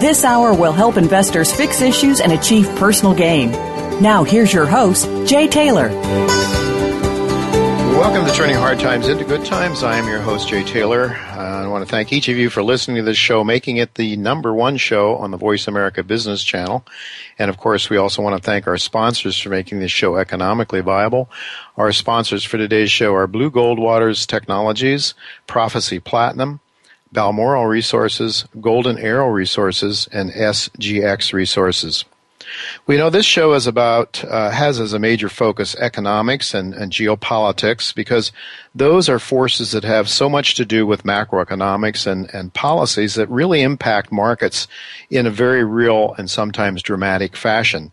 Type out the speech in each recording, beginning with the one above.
This hour will help investors fix issues and achieve personal gain. Now, here's your host, Jay Taylor. Welcome to Turning Hard Times into Good Times. I am your host, Jay Taylor. Uh, I want to thank each of you for listening to this show, making it the number one show on the Voice America Business Channel. And of course, we also want to thank our sponsors for making this show economically viable. Our sponsors for today's show are Blue Gold Waters Technologies, Prophecy Platinum, Balmoral Resources, Golden Arrow Resources, and SGX Resources. We know this show is about uh, has as a major focus economics and, and geopolitics because those are forces that have so much to do with macroeconomics and, and policies that really impact markets in a very real and sometimes dramatic fashion.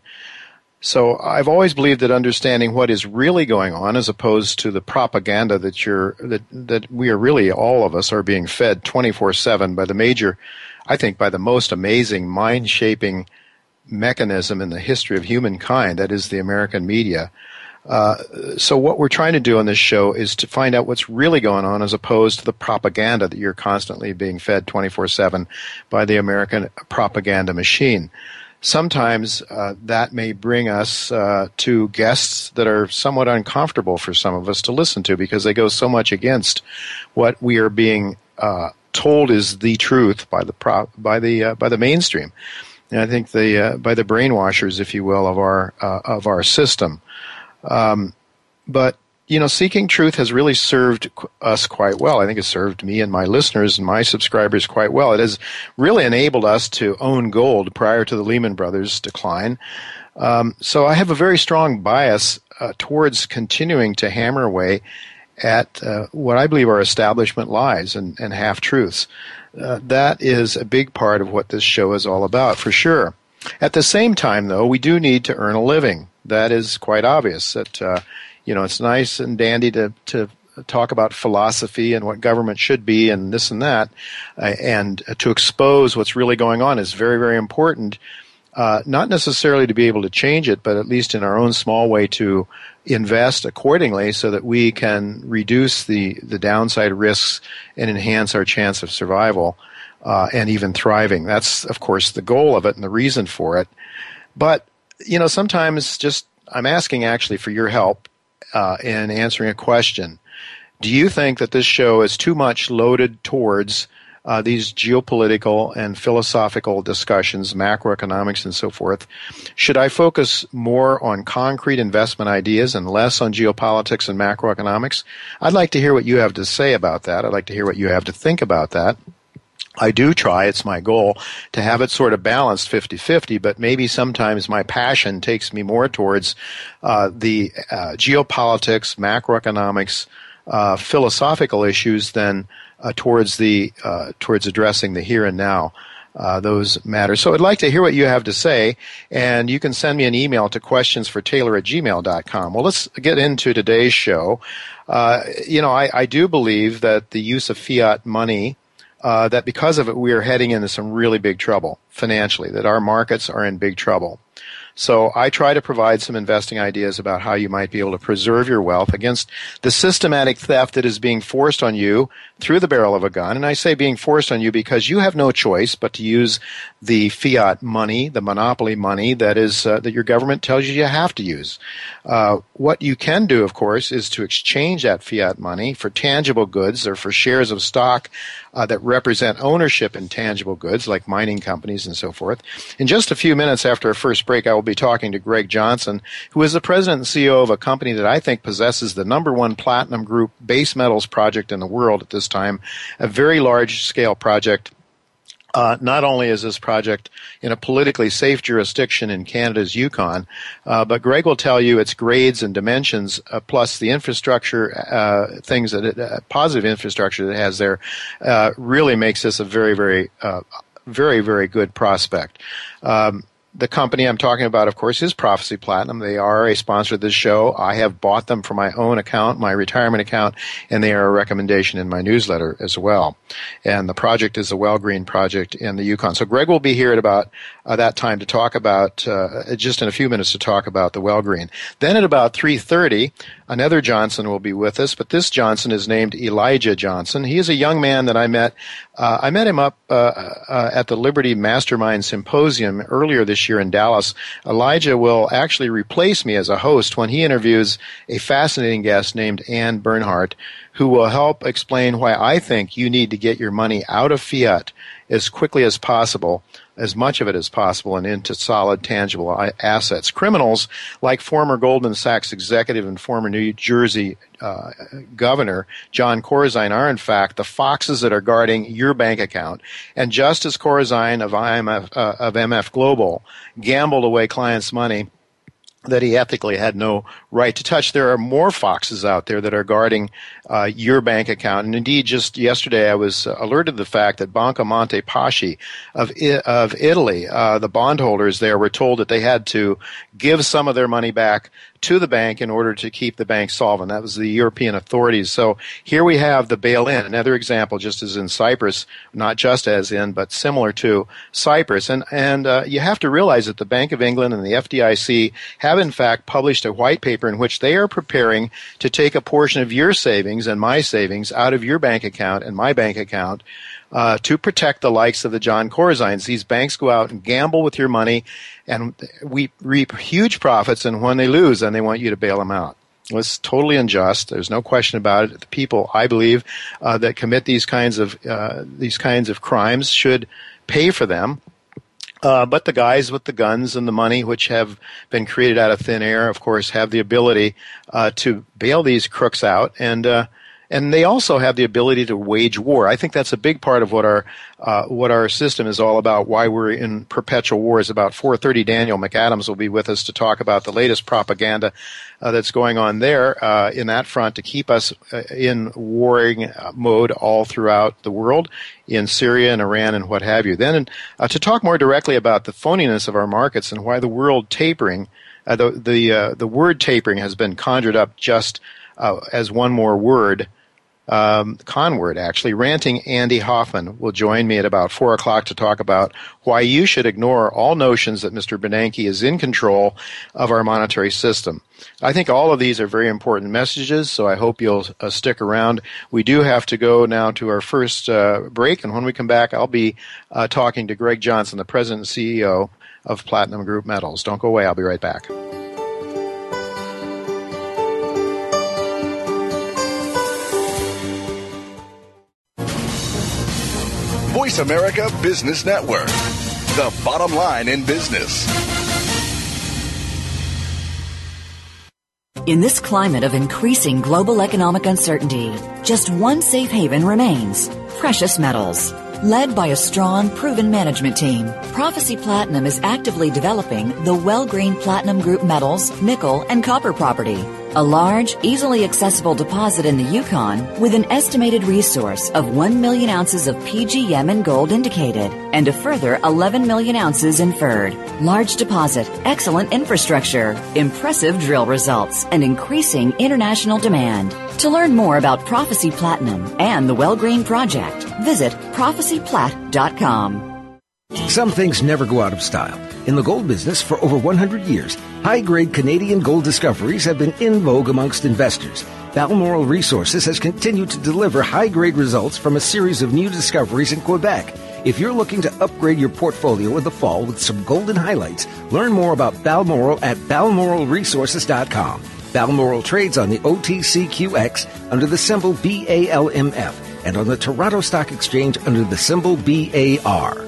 So I've always believed that understanding what is really going on, as opposed to the propaganda that you're that that we are really all of us are being fed 24/7 by the major, I think, by the most amazing mind shaping mechanism in the history of humankind. That is the American media. Uh, so what we're trying to do on this show is to find out what's really going on as opposed to the propaganda that you're constantly being fed 24/7 by the American propaganda machine sometimes uh, that may bring us uh, to guests that are somewhat uncomfortable for some of us to listen to because they go so much against what we are being uh, told is the truth by the pro- by the uh, by the mainstream. And I think the uh, by the brainwashers, if you will, of our uh, of our system. Um, but you know, seeking truth has really served us quite well. I think it served me and my listeners and my subscribers quite well. It has really enabled us to own gold prior to the Lehman Brothers decline. Um, so I have a very strong bias uh, towards continuing to hammer away at uh, what I believe are establishment lies and, and half truths. Uh, that is a big part of what this show is all about, for sure. At the same time, though, we do need to earn a living. That is quite obvious. That uh, you know, it's nice and dandy to, to talk about philosophy and what government should be and this and that, uh, and to expose what's really going on is very, very important. Uh, not necessarily to be able to change it, but at least in our own small way to invest accordingly so that we can reduce the, the downside risks and enhance our chance of survival uh, and even thriving. That's, of course, the goal of it and the reason for it. But, you know, sometimes just I'm asking actually for your help uh, in answering a question. Do you think that this show is too much loaded towards uh, these geopolitical and philosophical discussions, macroeconomics, and so forth? Should I focus more on concrete investment ideas and less on geopolitics and macroeconomics? I'd like to hear what you have to say about that. I'd like to hear what you have to think about that. I do try, it's my goal, to have it sort of balanced 50 50, but maybe sometimes my passion takes me more towards uh, the uh, geopolitics, macroeconomics, uh, philosophical issues than uh, towards, the, uh, towards addressing the here and now. Uh, those matters. So I'd like to hear what you have to say, and you can send me an email to questions for Taylor at gmail.com. Well, let's get into today's show. you know, I, I do believe that the use of fiat money uh, that because of it, we are heading into some really big trouble financially, that our markets are in big trouble. So I try to provide some investing ideas about how you might be able to preserve your wealth against the systematic theft that is being forced on you through the barrel of a gun. And I say being forced on you because you have no choice but to use the fiat money, the monopoly money that is uh, that your government tells you you have to use. Uh, what you can do, of course, is to exchange that fiat money for tangible goods or for shares of stock uh, that represent ownership in tangible goods, like mining companies and so forth. In just a few minutes after our first break, I will be talking to Greg Johnson, who is the president and CEO of a company that I think possesses the number one platinum group base metals project in the world at this time, a very large scale project uh, not only is this project in a politically safe jurisdiction in Canada's Yukon, uh, but Greg will tell you its grades and dimensions, uh, plus the infrastructure uh, things that it, uh, positive infrastructure that it has there, uh, really makes this a very, very, very, very good prospect. Um, the company I'm talking about, of course, is Prophecy Platinum. They are a sponsor of this show. I have bought them for my own account, my retirement account, and they are a recommendation in my newsletter as well. And the project is the Wellgreen project in the Yukon. So Greg will be here at about uh, that time to talk about, uh, just in a few minutes to talk about the Wellgreen. Then at about 3.30, another Johnson will be with us, but this Johnson is named Elijah Johnson. He is a young man that I met. Uh, I met him up uh, uh, at the Liberty Mastermind Symposium earlier this year in Dallas. Elijah will actually replace me as a host when he interviews a fascinating guest named Ann Bernhardt, who will help explain why I think you need to get your money out of fiat as quickly as possible as much of it as possible and into solid, tangible assets. Criminals like former Goldman Sachs executive and former New Jersey uh, governor John Corzine are in fact the foxes that are guarding your bank account. And just as Corzine of IMF uh, of MF Global gambled away clients' money that he ethically had no right to touch. There are more foxes out there that are guarding uh, your bank account. And indeed, just yesterday, I was alerted to the fact that Banca Monte Paschi of I- of Italy, uh, the bondholders there were told that they had to give some of their money back to the bank in order to keep the bank solvent. That was the European authorities. So here we have the bail-in. Another example, just as in Cyprus, not just as in, but similar to Cyprus. And and uh, you have to realize that the Bank of England and the FDIC have in fact published a white paper in which they are preparing to take a portion of your savings and my savings out of your bank account and my bank account uh, to protect the likes of the John Corzines. These banks go out and gamble with your money, and we reap huge profits. And when they lose, then they want you to bail them out. It's totally unjust. There's no question about it. The people, I believe, uh, that commit these kinds of uh, these kinds of crimes should pay for them. Uh, but the guys with the guns and the money, which have been created out of thin air, of course, have the ability uh, to bail these crooks out. And uh, and they also have the ability to wage war. I think that's a big part of what our uh, what our system is all about. Why we're in perpetual war is About 4:30, Daniel McAdams will be with us to talk about the latest propaganda uh, that's going on there uh, in that front to keep us uh, in warring mode all throughout the world, in Syria and Iran and what have you. Then uh, to talk more directly about the phoniness of our markets and why the world tapering. Uh, the the the word tapering has been conjured up just as one more word um, Conword, actually. Ranting Andy Hoffman will join me at about 4 o'clock to talk about why you should ignore all notions that Mr. Bernanke is in control of our monetary system. I think all of these are very important messages, so I hope you'll uh, stick around. We do have to go now to our first uh, break, and when we come back, I'll be uh, talking to Greg Johnson, the president and CEO of Platinum Group Metals. Don't go away, I'll be right back. Voice America Business Network, the bottom line in business. In this climate of increasing global economic uncertainty, just one safe haven remains precious metals. Led by a strong, proven management team, Prophecy Platinum is actively developing the Wellgreen Platinum Group metals, nickel, and copper property a large, easily accessible deposit in the Yukon with an estimated resource of 1 million ounces of PGM and gold indicated and a further 11 million ounces inferred. Large deposit, excellent infrastructure, impressive drill results, and increasing international demand. To learn more about Prophecy Platinum and the Wellgreen Project, visit prophecyplat.com. Some things never go out of style. In the gold business for over 100 years, high grade Canadian gold discoveries have been in vogue amongst investors. Balmoral Resources has continued to deliver high grade results from a series of new discoveries in Quebec. If you're looking to upgrade your portfolio in the fall with some golden highlights, learn more about Balmoral at balmoralresources.com. Balmoral trades on the OTCQX under the symbol BALMF and on the Toronto Stock Exchange under the symbol BAR.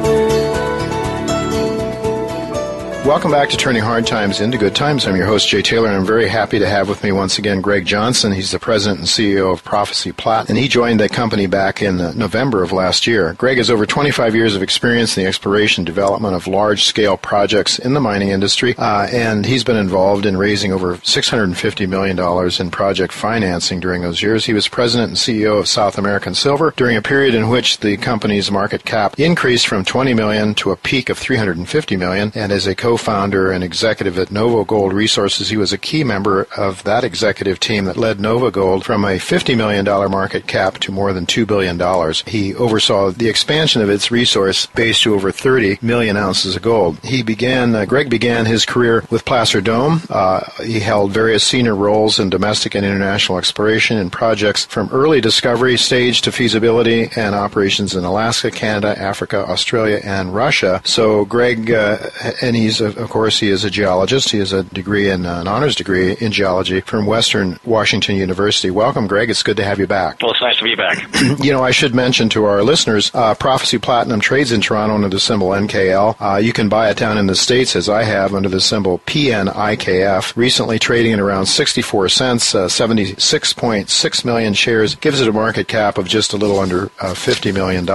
Welcome back to Turning Hard Times into Good Times. I'm your host, Jay Taylor, and I'm very happy to have with me once again Greg Johnson. He's the president and CEO of Prophecy Plat, and he joined the company back in uh, November of last year. Greg has over 25 years of experience in the exploration and development of large scale projects in the mining industry, uh, and he's been involved in raising over $650 million in project financing during those years. He was president and CEO of South American Silver during a period in which the company's market cap increased from 20 million to a peak of 350 million, and as a co co-founder and executive at NovaGold Resources. He was a key member of that executive team that led NovaGold from a $50 million market cap to more than $2 billion. He oversaw the expansion of its resource base to over 30 million ounces of gold. He began, uh, Greg began his career with Placer Dome. Uh, he held various senior roles in domestic and international exploration and projects from early discovery stage to feasibility and operations in Alaska, Canada, Africa, Australia, and Russia. So Greg, uh, and he's of, course, he is a geologist. He has a degree in uh, an honors degree in geology from Western Washington University. Welcome, Greg. It's good to have you back. Well, it's nice to be back. you know, I should mention to our listeners, uh, Prophecy Platinum trades in Toronto under the symbol NKL. Uh, you can buy it down in the States, as I have, under the symbol PNIKF. Recently trading at around 64 cents, uh, 76.6 million shares, gives it a market cap of just a little under uh, $50 million.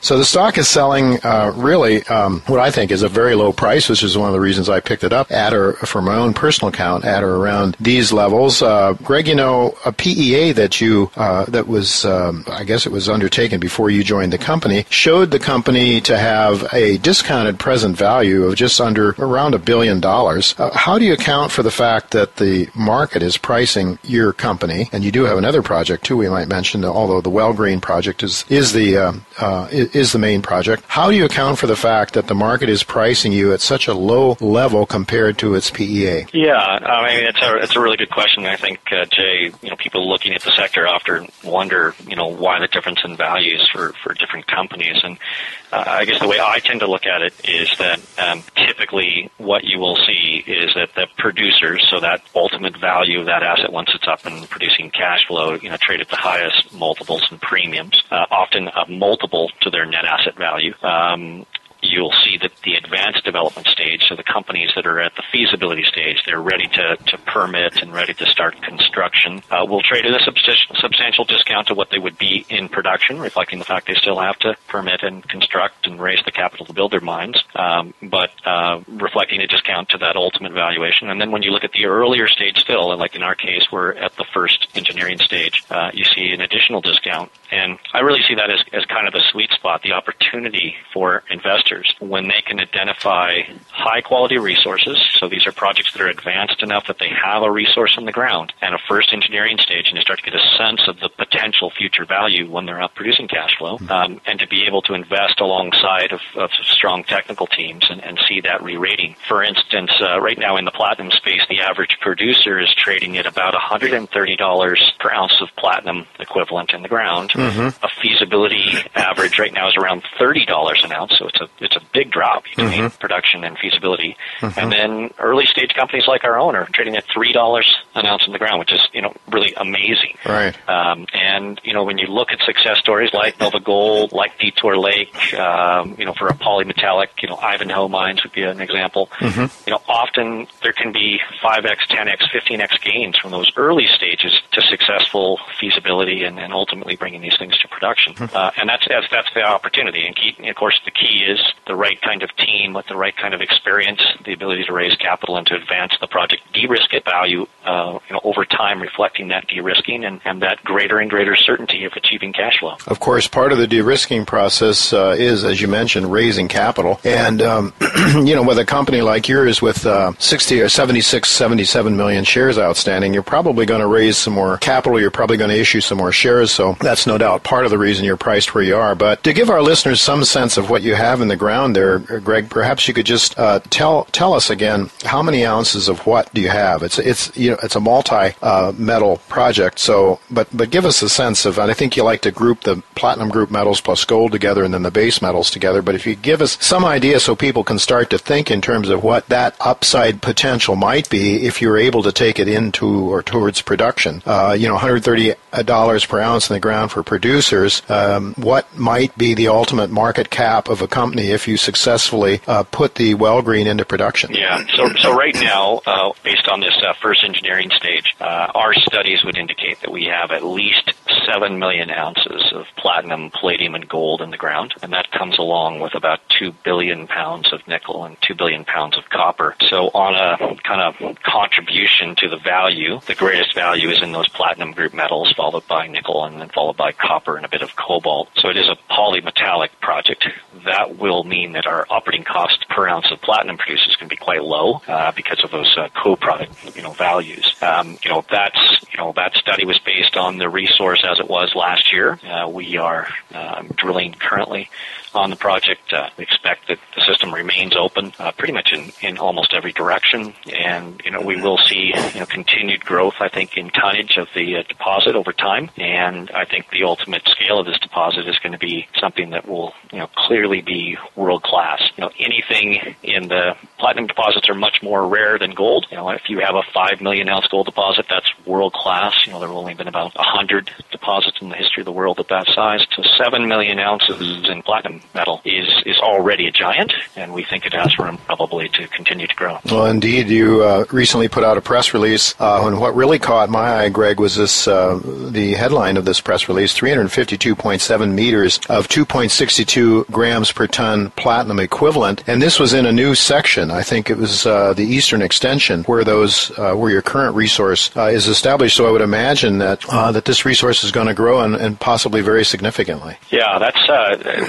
So the stock is selling uh, really um, what I think is a very low price, which is one of the reasons I picked it up at or for my own personal account at or around these levels. Uh, Greg, you know, a PEA that you uh, that was um, I guess it was undertaken before you joined the company showed the company to have a discounted present value of just under around a billion dollars. Uh, how do you account for the fact that the market is pricing your company, and you do have another project too? We might mention, although the Wellgreen project is is the uh, uh, is the main project. How do you account for the fact that the market is pricing you at such a low level compared to its PEA? Yeah, I mean it's a it's a really good question. I think uh, Jay, you know, people looking at the sector often wonder, you know, why the difference in values for for different companies. And uh, I guess the way I tend to look at it is that um, typically what you will see is that the producers, so that ultimate value of that asset once it's up and producing cash flow, you know, trade at the highest multiples and premiums, uh, often a multiple to their net asset value. Um, you'll see that the advanced development stage, so the companies that are at the feasibility stage, they're ready to, to permit and ready to start construction, uh, will trade at a substantial, discount to what they would be in production, reflecting the fact they still have to permit and construct and raise the capital to build their mines, um, but uh, reflecting a discount to that ultimate valuation. And then when you look at the earlier stage still, and like in our case, we're at the first engineering stage, uh, you see an additional discount. And I really see that as, as kind of the sweet spot, the opportunity for investors when they can identify high quality resources. So these are projects that are advanced enough that they have a resource on the ground and a first engineering stage, and they start to get a sense of the potential future value when they're up producing cash flow, hmm. um, and to be able to invest alongside of, of strong technical teams and, and see that re-rating. For instance, uh, right now in the platinum space, the average producer is trading at about $130 per ounce of platinum equivalent in the ground, mm. Mm-hmm. A feasibility average right now is around thirty dollars an ounce, so it's a it's a big drop between mm-hmm. production and feasibility. Mm-hmm. And then early stage companies like our own are trading at three dollars an ounce in the ground, which is you know really amazing. Right. Um, and you know when you look at success stories like NovaGold, like Detour Lake, um, you know for a polymetallic, you know Ivanhoe mines would be an example. Mm-hmm. You know often there can be five x, ten x, fifteen x gains from those early stages to successful feasibility and, and ultimately bringing these things to production. Mm-hmm. Uh, and that's, that's that's the opportunity. And key, of course, the key is the right kind of team with the right kind of experience, the ability to raise capital and to advance the project, de-risk it value, uh, you know, over time, reflecting that de-risking and, and that greater and greater certainty of achieving cash flow. Of course, part of the de-risking process uh, is, as you mentioned, raising capital. And um, you know, with a company like yours with uh, 60 or 76, 77 million shares outstanding, you're probably going to raise some more capital. You're probably going to issue some more shares. So that's no doubt part of the reason you're priced where you are. But to give our listeners some sense of what you have in the ground there, Greg, perhaps you could just uh, tell tell us again how many ounces of what do you have? It's it's you know it's a multi uh, metal project. So, but but give us a sense of. And I think you like to group the platinum group metals plus gold together, and then the base metals together. But if you give us some idea, so people can start to think in terms of what that upside potential might be if you're able to take it into or towards production. Uh, you know, 130 dollars per ounce in the ground for producers. Um, what might be the ultimate market cap of a company if you successfully uh, put the Wellgreen into production? Yeah. So so right now, uh, based on this uh, first engineering stage, uh, our studies would indicate that we have at least seven million ounces of platinum, palladium, and gold in the ground, and that comes along with about two billion pounds of nickel and two billion pounds of copper. So on a kind of contribution to the value, the greatest value is in those platinum group metals, followed by nickel, and then followed by copper and a bit of cobalt. So it is a polymetallic project. That will mean that our operating cost per ounce of platinum produced is going to be quite low uh, because of those uh, co-product you know values. Um, you know that's you know that study was based on the resource as it was last year. Uh, we are um, drilling currently on the project. Uh, we expect that the system remains open uh, pretty much in, in almost every direction, and you know we will see you know continued growth. I think in tonnage of the uh, deposit over time, and I think the ultimate scale of this deposit is going to be something that will you know clearly be world class. You know anything in the platinum deposits are much more rare than gold. You know if you have a five million ounce gold deposit, that's world class. You know there have only been about a hundred deposits in the history of the world at that size. To seven million ounces in platinum metal is is already a giant, and we think it has room probably to continue to grow. Well, indeed, you uh, recently put out a press release, uh, and what really caught my eye, Greg, was this uh, the headline of this press release: 352.7 meters of 2.62 grams per ton platinum equivalent, and this was in a new section. I think it was uh, the eastern extension where those uh, where your current resource uh, is established. So I would imagine that that this resource is going to grow and, and possibly very significantly. Yeah, that's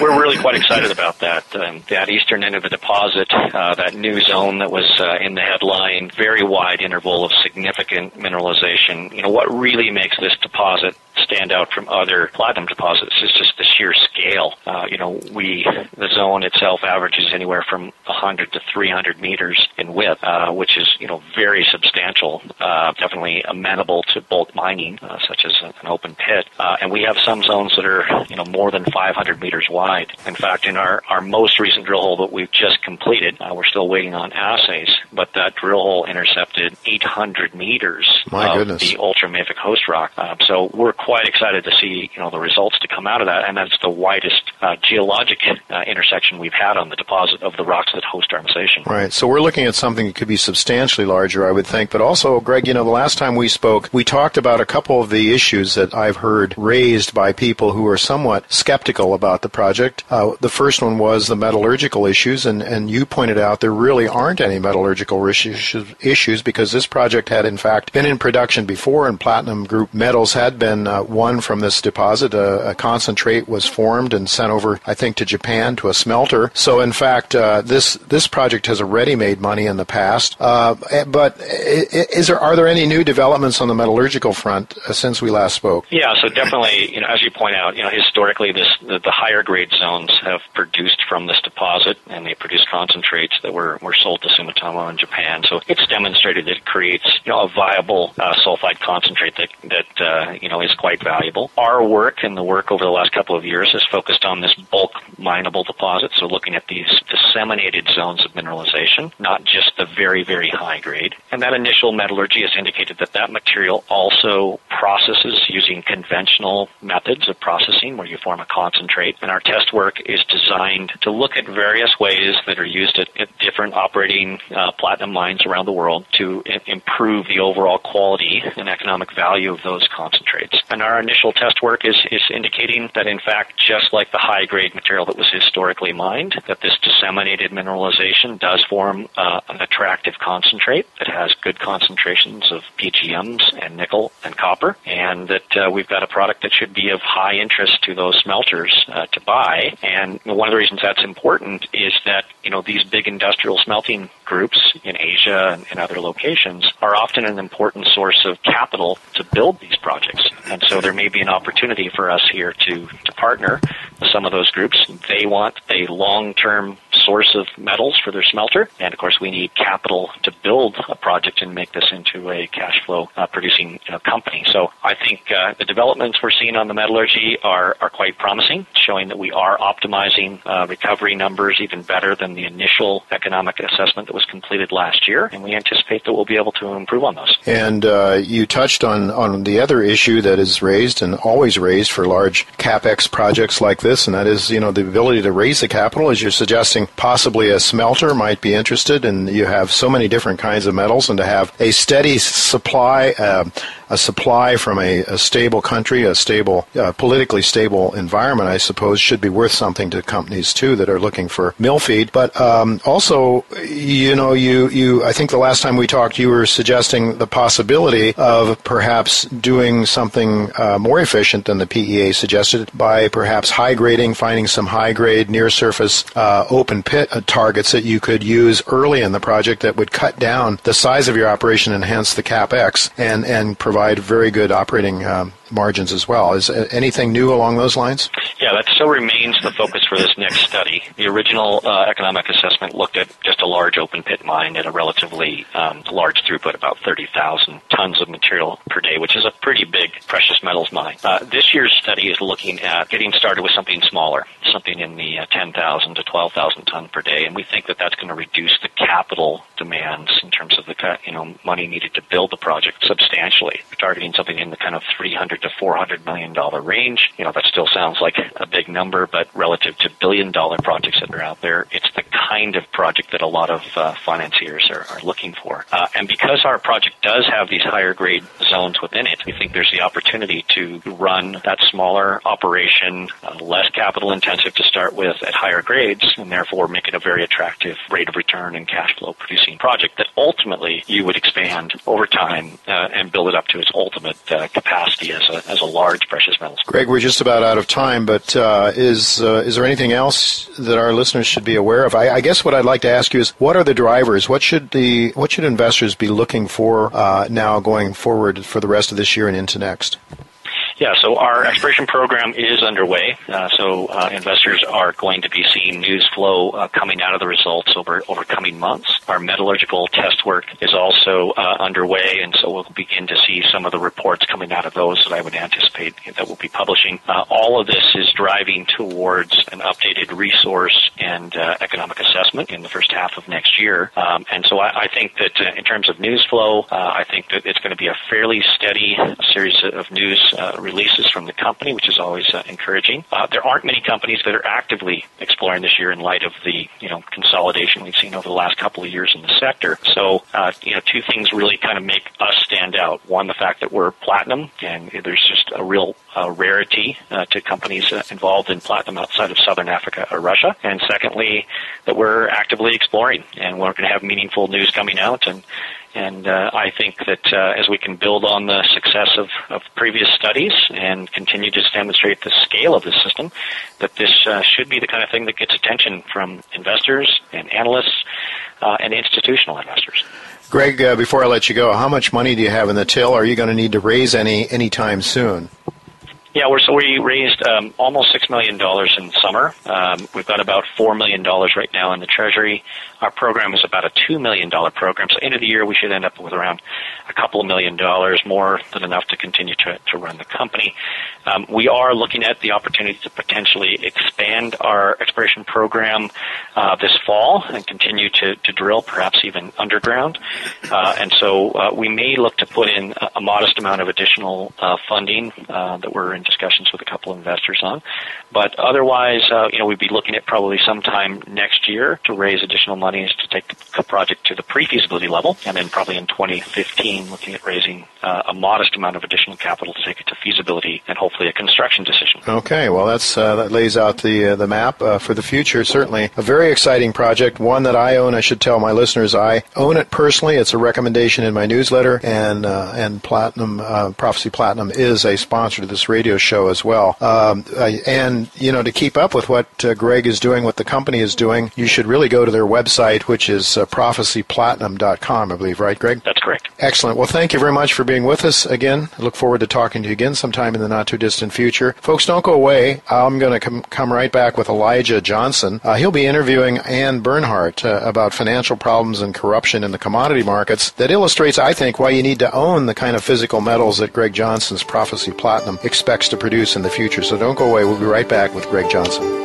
we're really quite excited about that. Um, that eastern end of the deposit, uh, that new zone that was uh, in the headline, very wide interval of significant mineralization. You know, what really makes this deposit stand out from other platinum deposits is just the sheer scale. Uh, you know, we the zone itself averages anywhere from 100 to 300 meters in width, uh, which is you know very substantial. Uh, definitely amenable to bulk mining, uh, such as an open pit. Uh, and we have some zones that are you know more than 500 meters wide. In fact, in our our most recent drill hole that we've just completed, uh, we're still waiting on assays, but that drill hole intercepted 800 meters My of goodness. the ultramafic host rock. So we're quite excited to see you know the results to come out of that, and that's the widest uh, geologic uh, intersection we've had on the deposit of the rocks that host our mineralization. Right. So we're looking at something that could be substantially larger, I would think. But also, Greg, you know, the last time we spoke, we talked about a couple of the issues that I've heard raised by people who are somewhat skeptical about the project. Uh, the first one was the metallurgical issues, and, and you pointed out there really aren't any metallurgical issues, issues because this project had, in fact, been in production before, and platinum group metals had been uh, won from this deposit. a concentrate was formed and sent over, I think, to Japan to a smelter. So, in fact, uh, this this project has already made money in the past. Uh, but is there are there any new developments on the metallurgical front uh, since we last spoke? Yeah, so definitely, you know, as you point out, you know, historically, this the, the higher grade zones have produced from this deposit, and they produce concentrates that were were sold to Sumitomo in Japan. So it's demonstrated that it creates, you know, a viable uh, sulfide concentrate that that uh, you know is quite valuable. Our work and the work over the last couple of years has focused on this bulk mineable deposit, so looking at these disseminated zones of mineralization, not just the very very high grade. And that initial metallurgy has indicated that that material also processes using conventional methods of processing, where you form a concentrate. And our test work is designed to look at various ways that are used at, at different operating uh, platinum mines around the world to I- improve the overall quality and economic value of those concentrates. And our initial test work is, is indicating that in fact, just like the high grade material that was historically mined, that this disseminated mineralization does form uh, an attractive concentrate that has good concentrations of PGMs and nickel and copper, and that uh, we've got a product that should be of high interest to those smelters uh, to buy. And one of the reasons that's important is that you know these big industrial smelting groups in Asia and, and other locations are often an important source of capital to build these projects. And so there may be an opportunity for us here to, to partner with some of those groups. They want a long-term source of metals for their smelter. And of course, we need capital to build a project and make this into a cash flow uh, producing know, company. So I think uh, the developments we're seeing on the metallurgy are, are quite promising, showing that we are optimizing uh, recovery numbers even better than the initial economic assessment that was completed last year. And we anticipate that we'll be able to improve on those. And uh, you touched on, on the other issue that is raised and always raised for large capex projects like this, and that is, you know, the ability to raise the capital, as you're suggesting possibly a smelter might be interested, and you have so many different kinds of metals, and to have a steady supply, uh, a supply from a, a, stable country, a stable, uh, politically stable environment, I suppose, should be worth something to companies too that are looking for mill feed. But um, also, you know, you, you, I think the last time we talked, you were suggesting the possibility of perhaps doing something uh, more efficient than the PEA suggested by perhaps high grading, finding some high grade near surface uh, open pit uh, targets that you could use early in the project that would cut down the size of your operation, enhance the capex, and and provide very good operating um, margins as well. Is anything new along those lines? Yeah, that still remains the focus for this next study. The original uh, economic assessment looked at just a large open pit mine at a relatively um, large throughput, about 30,000 tons of material per day, which is a pretty big precious metals mine. Uh, this year's study is looking at getting started with something smaller, something in the uh, 10,000 to 12,000 ton per day, and we think that that's going to reduce the capital demands in terms of the you know money needed to build the project substantially. Targeting something in the kind of 300 to 400 million dollar range. You know that still sounds like a big number, but relative to billion dollar projects that are out there, it's the kind of project that a lot of uh, financiers are, are looking for. Uh, and because our project does have these higher grade zones within it, we think there's the opportunity to run that smaller operation, uh, less capital intensive to start with at higher grades, and therefore make it a very attractive rate of return and cash flow producing project that ultimately you would expand over time uh, and build it up to its ultimate uh, capacity as a, as a large precious metals. Greg, we're just about out of time, but uh, is is there anything else that our listeners should be aware of? I, I, guess what I'd like to ask you is, what are the drivers? What should the what should investors be looking for uh, now going forward for the rest of this year and into next? Yeah, so our exploration program is underway. Uh, so uh, investors are going to be seeing news flow uh, coming out of the results over over coming months. Our metallurgical test work is also uh, underway, and so we'll begin to see some of the reports coming out of those that I would anticipate that we'll be publishing. Uh, all of this is driving towards an updated resource and uh, economic assessment in the first half of next year. Um, and so I, I think that in terms of news flow, I think that it's going to be a fairly steady series of news releases from the company, which is always uh, encouraging. Uh, there aren't many companies that are actively exploring this year in light of the you know consolidation we've seen over the last couple of years in the sector. So uh, you know two things really kind of make us stand out. One, the fact that we're platinum, and there's just a real rarity to companies involved in platinum outside of Southern Africa or Russia. And secondly, that we're actively exploring, and we're going to have meaningful news coming out and And uh, I think that uh, as we can build on the success of, of previous studies and continue to demonstrate the scale of the system, that this uh, should be the kind of thing that gets attention from investors and analysts uh, and institutional investors. Greg, uh, before I let you go, how much money do you have in the till? Are you going to need to raise any anytime soon? Yeah, we're, so we raised um, almost six million dollars in summer. Um, we've got about four million dollars right now in the treasury. Our program is about a two million dollar program. So end of the year, we should end up with around a couple of million dollars, more than enough to continue to, to run the company. Um, we are looking at the opportunity to potentially expand our exploration program uh, this fall and continue to, to drill, perhaps even underground. Uh, and so uh, we may look to put in a, a modest amount of additional uh, funding uh, that we're in discussions with a couple of investors on. But otherwise, uh, you know, we'd be looking at probably sometime next year to raise additional monies to take the project to the pre-feasibility level, and then probably in 2015 looking at raising a modest amount of additional capital to take it to feasibility and hopefully a construction decision. Okay, well that's uh, that lays out the uh, the map uh, for the future. Certainly a very exciting project, one that I own. I should tell my listeners I own it personally. It's a recommendation in my newsletter, and uh, and Platinum uh, Prophecy Platinum is a sponsor to this radio show as well. Um, and you know to keep up with what Greg is doing, what the company is doing, you should really go to their website, which is prophecyplatinum.com. I believe, right, Greg? That's correct. Excellent. Well, thank you very much for being with us again. I look forward to talking to you again sometime in the not too distant future. Folks, don't go away. I'm going to come, come right back with Elijah Johnson. Uh, he'll be interviewing Ann Bernhardt uh, about financial problems and corruption in the commodity markets. That illustrates, I think, why you need to own the kind of physical metals that Greg Johnson's Prophecy Platinum expects to produce in the future. So don't go away. We'll be right back with Greg Johnson.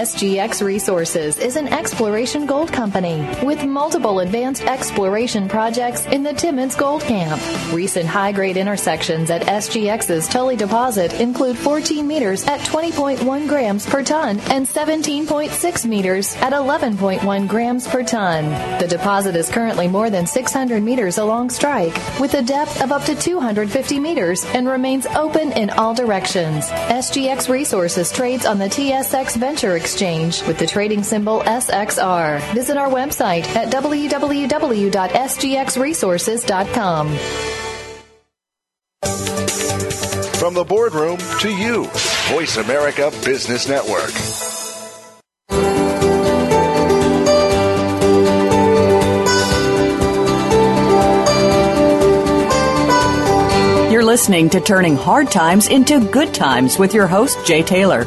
SGX Resources is an exploration gold company with multiple advanced exploration projects in the Timmins Gold Camp. Recent high grade intersections at SGX's Tully deposit include 14 meters at 20.1 grams per ton and 17.6 meters at 11.1 grams per ton. The deposit is currently more than 600 meters along strike with a depth of up to 250 meters and remains open in all directions. SGX Resources trades on the TSX Venture Exchange with the trading symbol SXR. Visit our website at www.sgxresources.com. From the boardroom to you, Voice America Business Network. You're listening to Turning Hard Times into Good Times with your host, Jay Taylor.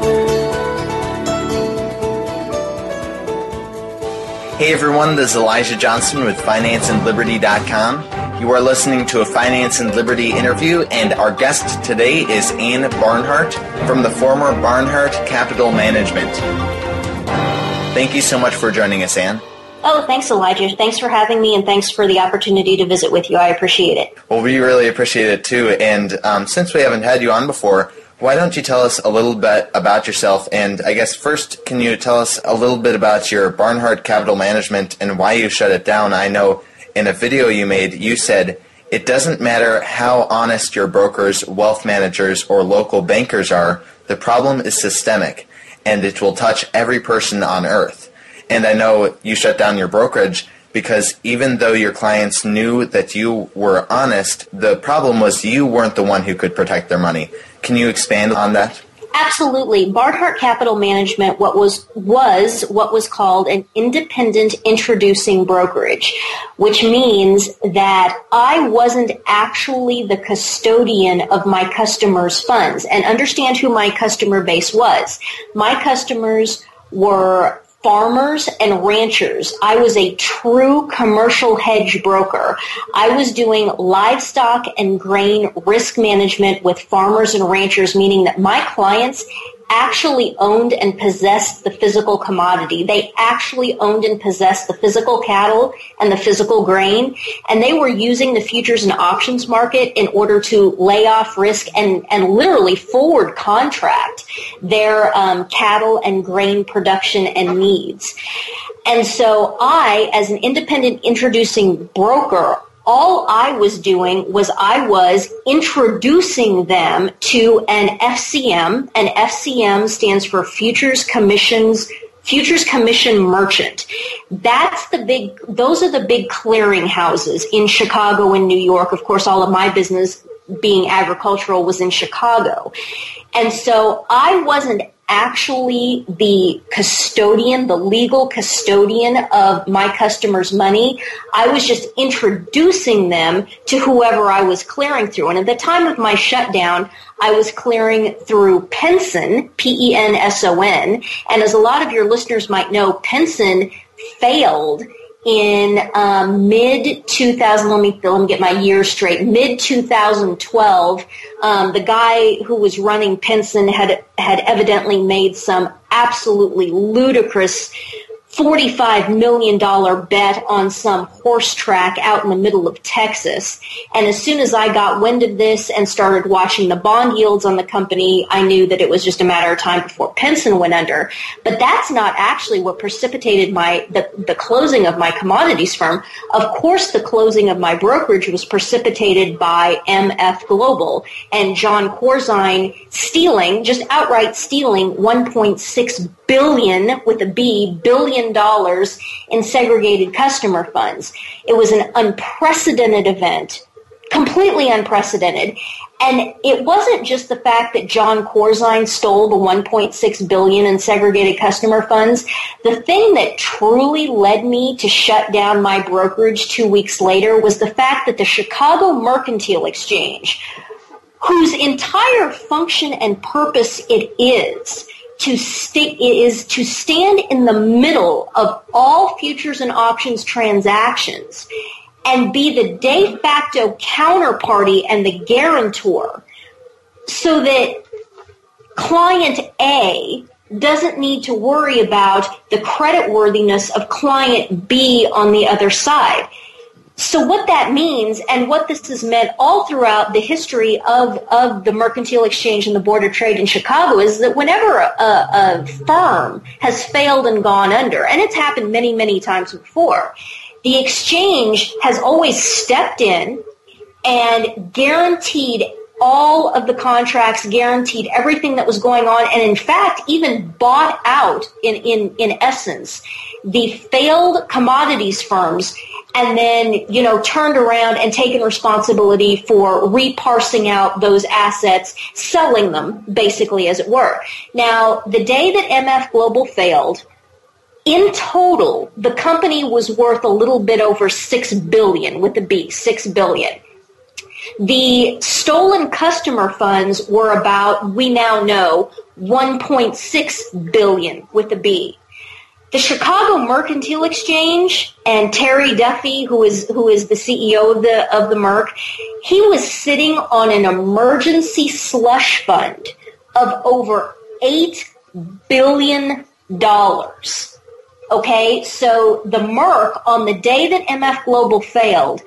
Hey everyone, this is Elijah Johnson with FinanceAndLiberty.com. You are listening to a Finance and Liberty interview, and our guest today is Ann Barnhardt from the former Barnhardt Capital Management. Thank you so much for joining us, Ann. Oh, thanks, Elijah. Thanks for having me, and thanks for the opportunity to visit with you. I appreciate it. Well, we really appreciate it too. And um, since we haven't had you on before, why don't you tell us a little bit about yourself? And I guess first, can you tell us a little bit about your Barnhardt Capital Management and why you shut it down? I know in a video you made, you said it doesn't matter how honest your brokers, wealth managers, or local bankers are, the problem is systemic and it will touch every person on earth. And I know you shut down your brokerage because even though your clients knew that you were honest, the problem was you weren't the one who could protect their money. Can you expand on that? Absolutely. Barnhardt Capital Management what was was what was called an independent introducing brokerage, which means that I wasn't actually the custodian of my customers' funds. And understand who my customer base was. My customers were farmers and ranchers. I was a true commercial hedge broker. I was doing livestock and grain risk management with farmers and ranchers, meaning that my clients actually owned and possessed the physical commodity. They actually owned and possessed the physical cattle and the physical grain, and they were using the futures and options market in order to lay off risk and, and literally forward contract their um, cattle and grain production and needs. And so I, as an independent introducing broker, all I was doing was I was introducing them to an FCM. An FCM stands for Futures Commissions Futures Commission Merchant. That's the big, those are the big clearing houses in Chicago and New York. Of course, all of my business being agricultural was in Chicago. And so I wasn't actually the custodian, the legal custodian of my customers' money. I was just introducing them to whoever I was clearing through. And at the time of my shutdown, I was clearing through Penson, P-E-N-S-O-N. And as a lot of your listeners might know, Penson failed in um, mid 2000 let me let me get my years straight. Mid 2012 um, the guy who was running Penson had had evidently made some absolutely ludicrous $45 million bet on some horse track out in the middle of Texas. And as soon as I got wind of this and started watching the bond yields on the company, I knew that it was just a matter of time before Penson went under. But that's not actually what precipitated my, the, the closing of my commodities firm. Of course, the closing of my brokerage was precipitated by MF Global and Jon Corzine stealing, just outright stealing 1.6 billion with a B, billion dollars in segregated customer funds. It was an unprecedented event, completely unprecedented. And it wasn't just the fact that Jon Corzine stole the 1.6 billion in segregated customer funds. The thing that truly led me to shut down my brokerage two weeks later was the fact that the Chicago Mercantile Exchange, whose entire function and purpose it is to is to stand in the middle of all futures and options transactions and be the de facto counterparty and the guarantor so that client A doesn't need to worry about the creditworthiness of client B on the other side. So what that means and what this has meant all throughout the history of, of the Mercantile Exchange and the Board of Trade in Chicago is that whenever a, a firm has failed and gone under, and it's happened many, many times before, the exchange has always stepped in and guaranteed all of the contracts, guaranteed everything that was going on, and in fact, even bought out in, in, in essence the failed commodities firms and then, you know, turned around and taken responsibility for reparsing out those assets, selling them, basically, as it were. Now, the day that MF Global failed, in total, the company was worth a little bit over six billion with a B, six billion. The stolen customer funds were about, we now know, 1.6 billion with a B the Chicago Mercantile Exchange and Terry Duffy, who is who is the CEO of the of the Merc, he was sitting on an emergency slush fund of over eight billion dollars. Okay, so the Merc on the day that MF Global failed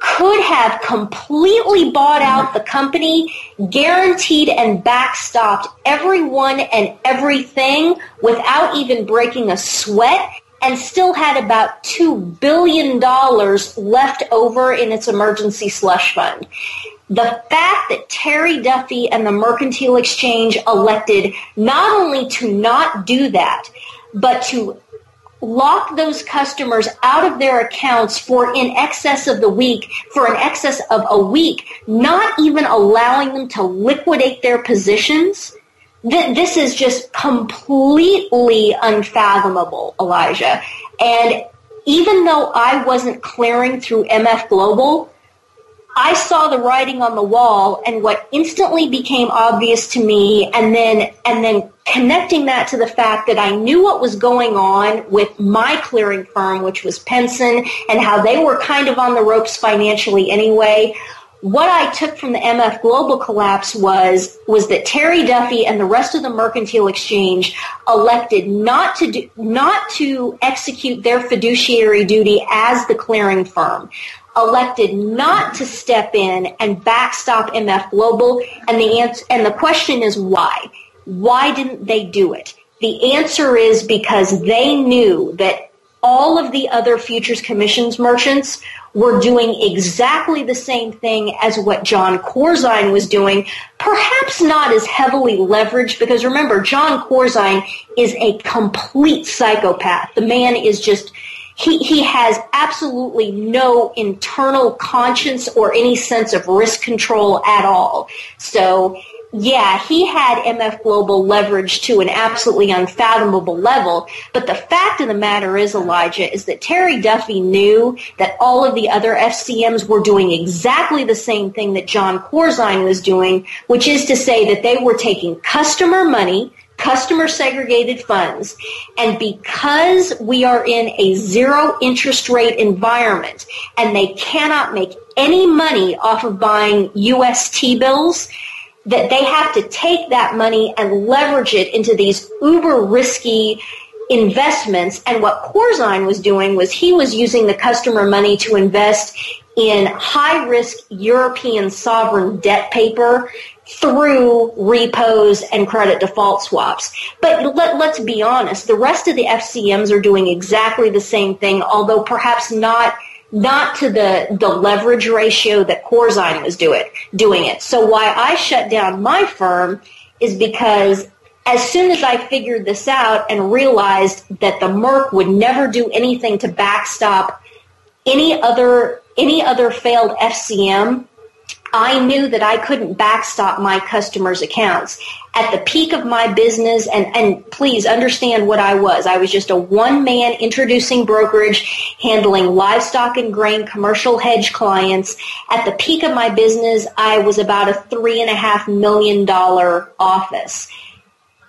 could have completely bought out the company, guaranteed and backstopped everyone and everything without even breaking a sweat and still had about $2 billion left over in its emergency slush fund. The fact that Terry Duffy and the Mercantile Exchange elected not only to not do that, but to lock those customers out of their accounts for in excess of the week, for an excess of a week, not even allowing them to liquidate their positions. Th- this is just completely unfathomable, Elijah. And even though I wasn't clearing through MF Global, I saw the writing on the wall and what instantly became obvious to me and then and then connecting that to the fact that I knew what was going on with my clearing firm which was Penson and how they were kind of on the ropes financially anyway. What I took from the MF Global collapse was was that Terry Duffy and the rest of the Mercantile Exchange elected not to do, not to execute their fiduciary duty as the clearing firm elected not to step in and backstop MF Global and the answer, and the question is why why didn't they do it the answer is because they knew that all of the other futures commissions merchants were doing exactly the same thing as what Jon Corzine was doing, perhaps not as heavily leveraged because remember, Jon Corzine is a complete psychopath. The man is just, he, he has absolutely no internal conscience or any sense of risk control at all. So yeah, he had MF Global leverage to an absolutely unfathomable level. But the fact of the matter is, Elijah, is that Terry Duffy knew that all of the other FCMs were doing exactly the same thing that Jon Corzine was doing, which is to say that they were taking customer money, customer segregated funds. And because we are in a zero interest rate environment and they cannot make any money off of buying US T-bills, that they have to take that money and leverage it into these uber risky investments. And what Corzine was doing was he was using the customer money to invest in high risk European sovereign debt paper through repos and credit default swaps. But let, let's be honest, the rest of the FCMs are doing exactly the same thing, although perhaps not not to the, the leverage ratio that Corzine was doing, doing it. So why I shut down my firm is because as soon as I figured this out and realized that the Merc would never do anything to backstop any other any other failed FCM, I knew that I couldn't backstop my customers' accounts. At the peak of my business, and, and please understand what I was. I was just a one-man introducing brokerage handling livestock and grain commercial hedge clients. At the peak of my business, I was about a three and a half million dollar office.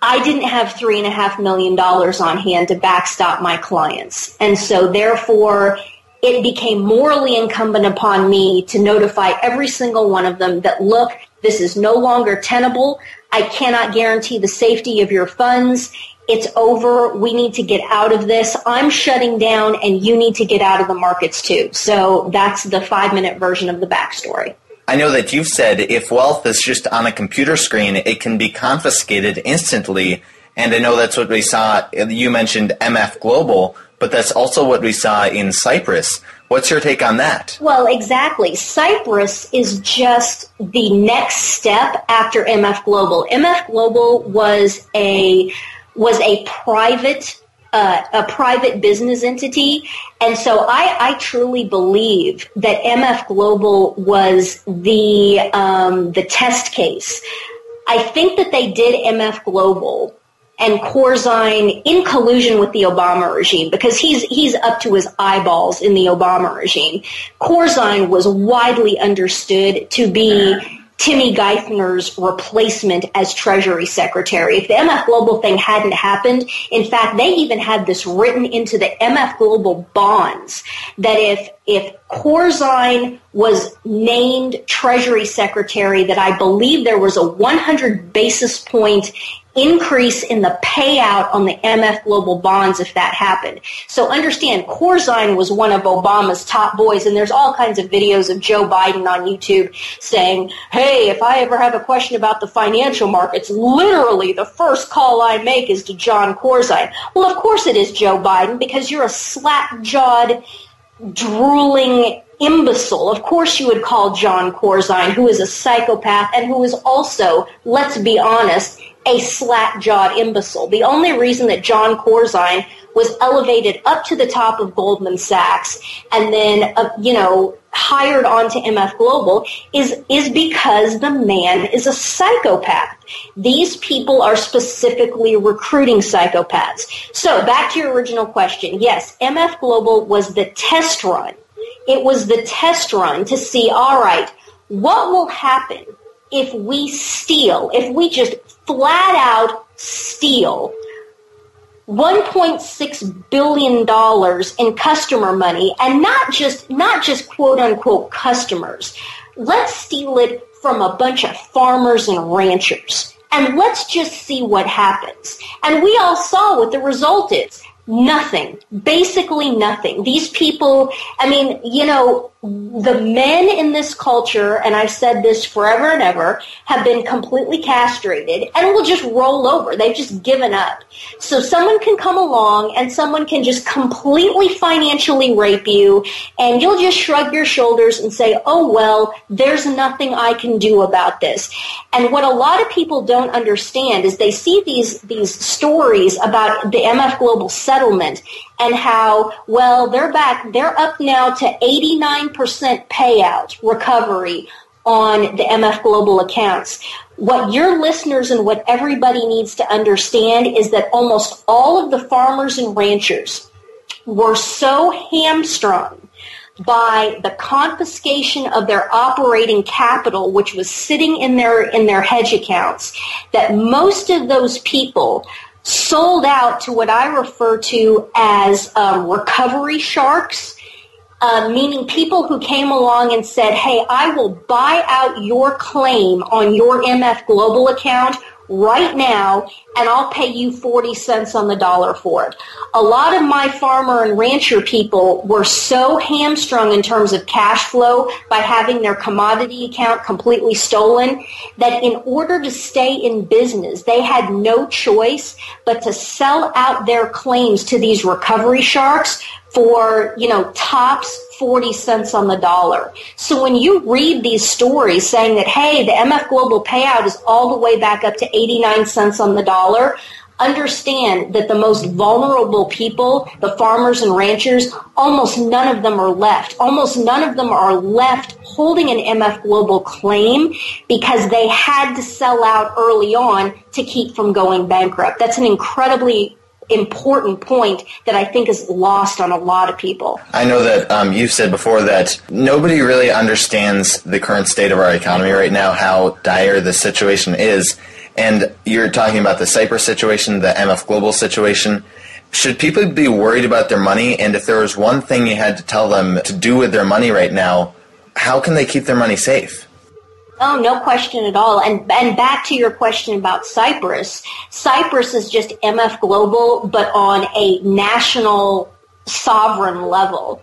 I didn't have three and a half million dollars on hand to backstop my clients. And so therefore, it became morally incumbent upon me to notify every single one of them that, look, this is no longer tenable. I cannot guarantee the safety of your funds. It's over. We need to get out of this. I'm shutting down and you need to get out of the markets too. So that's the five minute version of the backstory. I know that you've said if wealth is just on a computer screen, it can be confiscated instantly. And I know that's what we saw. You mentioned MF Global, but that's also what we saw in Cyprus. What's your take on that? Well, exactly. Cyprus is just the next step after MF Global. MF Global was a was a private uh, a private business entity, and so I, I truly believe that MF Global was the um, the test case. I think that they did MF Global and Corzine in collusion with the Obama regime because he's he's up to his eyeballs in the Obama regime. Corzine was widely understood to be Timmy Geithner's replacement as Treasury Secretary. If the MF Global thing hadn't happened, in fact, they even had this written into the MF Global bonds that if if Corzine was named Treasury Secretary, that I believe there was a 100 basis point increase in the payout on the MF Global bonds if that happened. So understand, Corzine was one of Obama's top boys, and there's all kinds of videos of Joe Biden on YouTube saying, hey, if I ever have a question about the financial markets, literally the first call I make is to Jon Corzine. Well, of course it is Joe Biden, because you're a slap-jawed, drooling imbecile. Of course you would call Jon Corzine, who is a psychopath and who is also, let's be honest, a slack-jawed imbecile. The only reason that Jon Corzine was elevated up to the top of Goldman Sachs and then, uh, you know, hired onto MF Global is, is because the man is a psychopath. These people are specifically recruiting psychopaths. So back to your original question. Yes, MF Global was the test run. It was the test run to see, all right, what will happen if we steal, if we just flat out steal $1.6 billion in customer money and not just, not just quote unquote customers. Let's steal it from a bunch of farmers and ranchers and let's just see what happens. And we all saw what the result is. Nothing. Basically nothing. These people, I mean, you know, the men in this culture, and I've said this forever and ever, have been completely castrated and will just roll over. They've just given up. So someone can come along and someone can just completely financially rape you and you'll just shrug your shoulders and say, oh well, there's nothing I can do about this. And what a lot of people don't understand is they see these, these stories about the MF Global settlement and how, well, they're back, they're up now to 89% payout recovery on the MF Global accounts. What your listeners and what everybody needs to understand is that almost all of the farmers and ranchers were so hamstrung by the confiscation of their operating capital, which was sitting in their in their hedge accounts, that most of those people sold out to what I refer to as um, recovery sharks, uh, meaning people who came along and said, hey, I will buy out your claim on your MF Global account right now and I'll pay you 40 cents on the dollar for it. A lot of my farmer and rancher people were so hamstrung in terms of cash flow by having their commodity account completely stolen that in order to stay in business, they had no choice but to sell out their claims to these recovery sharks for, you know, tops 40 cents on the dollar. So when you read these stories saying that, hey, the MF Global payout is all the way back up to 89 cents on the dollar, understand that the most vulnerable people, the farmers and ranchers, almost none of them are left. Almost none of them are left holding an MF Global claim because they had to sell out early on to keep from going bankrupt. That's an incredibly important point that I think is lost on a lot of people. I know that um, you've said before that nobody really understands the current state of our economy right now, how dire the situation is. And you're talking about the Cyprus situation, the MF Global situation. Should people be worried about their money? And if there was one thing you had to tell them to do with their money right now, how can they keep their money safe? Oh, no question at all. And and back to your question about Cyprus. Cyprus is just MF Global, but on a national sovereign level.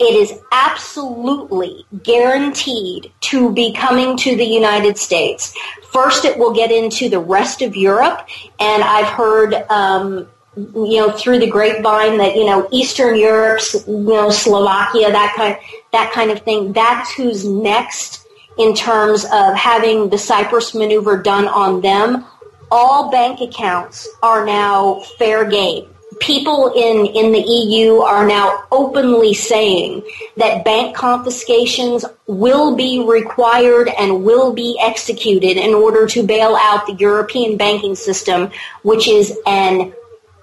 It is absolutely guaranteed to be coming to the United States. First, it will get into the rest of Europe, and I've heard um, you know, through the grapevine that, you know, Eastern Europe, you know, Slovakia, that kind, that kind of thing, that's who's next in terms of having the Cyprus maneuver done on them, all bank accounts are now fair game. People in, in the EU are now openly saying that bank confiscations will be required and will be executed in order to bail out the European banking system, which is an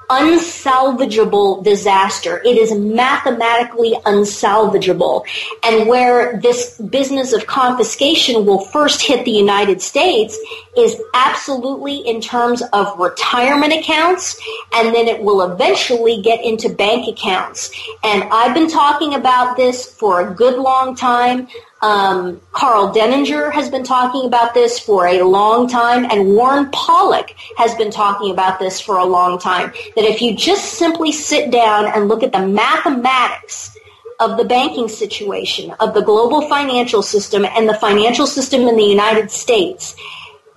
unsalvageable disaster. It is mathematically unsalvageable. And where this business of confiscation will first hit the United States is absolutely in terms of retirement accounts, and then it will eventually get into bank accounts. And I've been talking about this for a good long time. Um, Karl Denninger has been talking about this for a long time, and Warren Pollock has been talking about this for a long time. That if you just simply sit down and look at the mathematics of the banking situation, of the global financial system, and the financial system in the United States,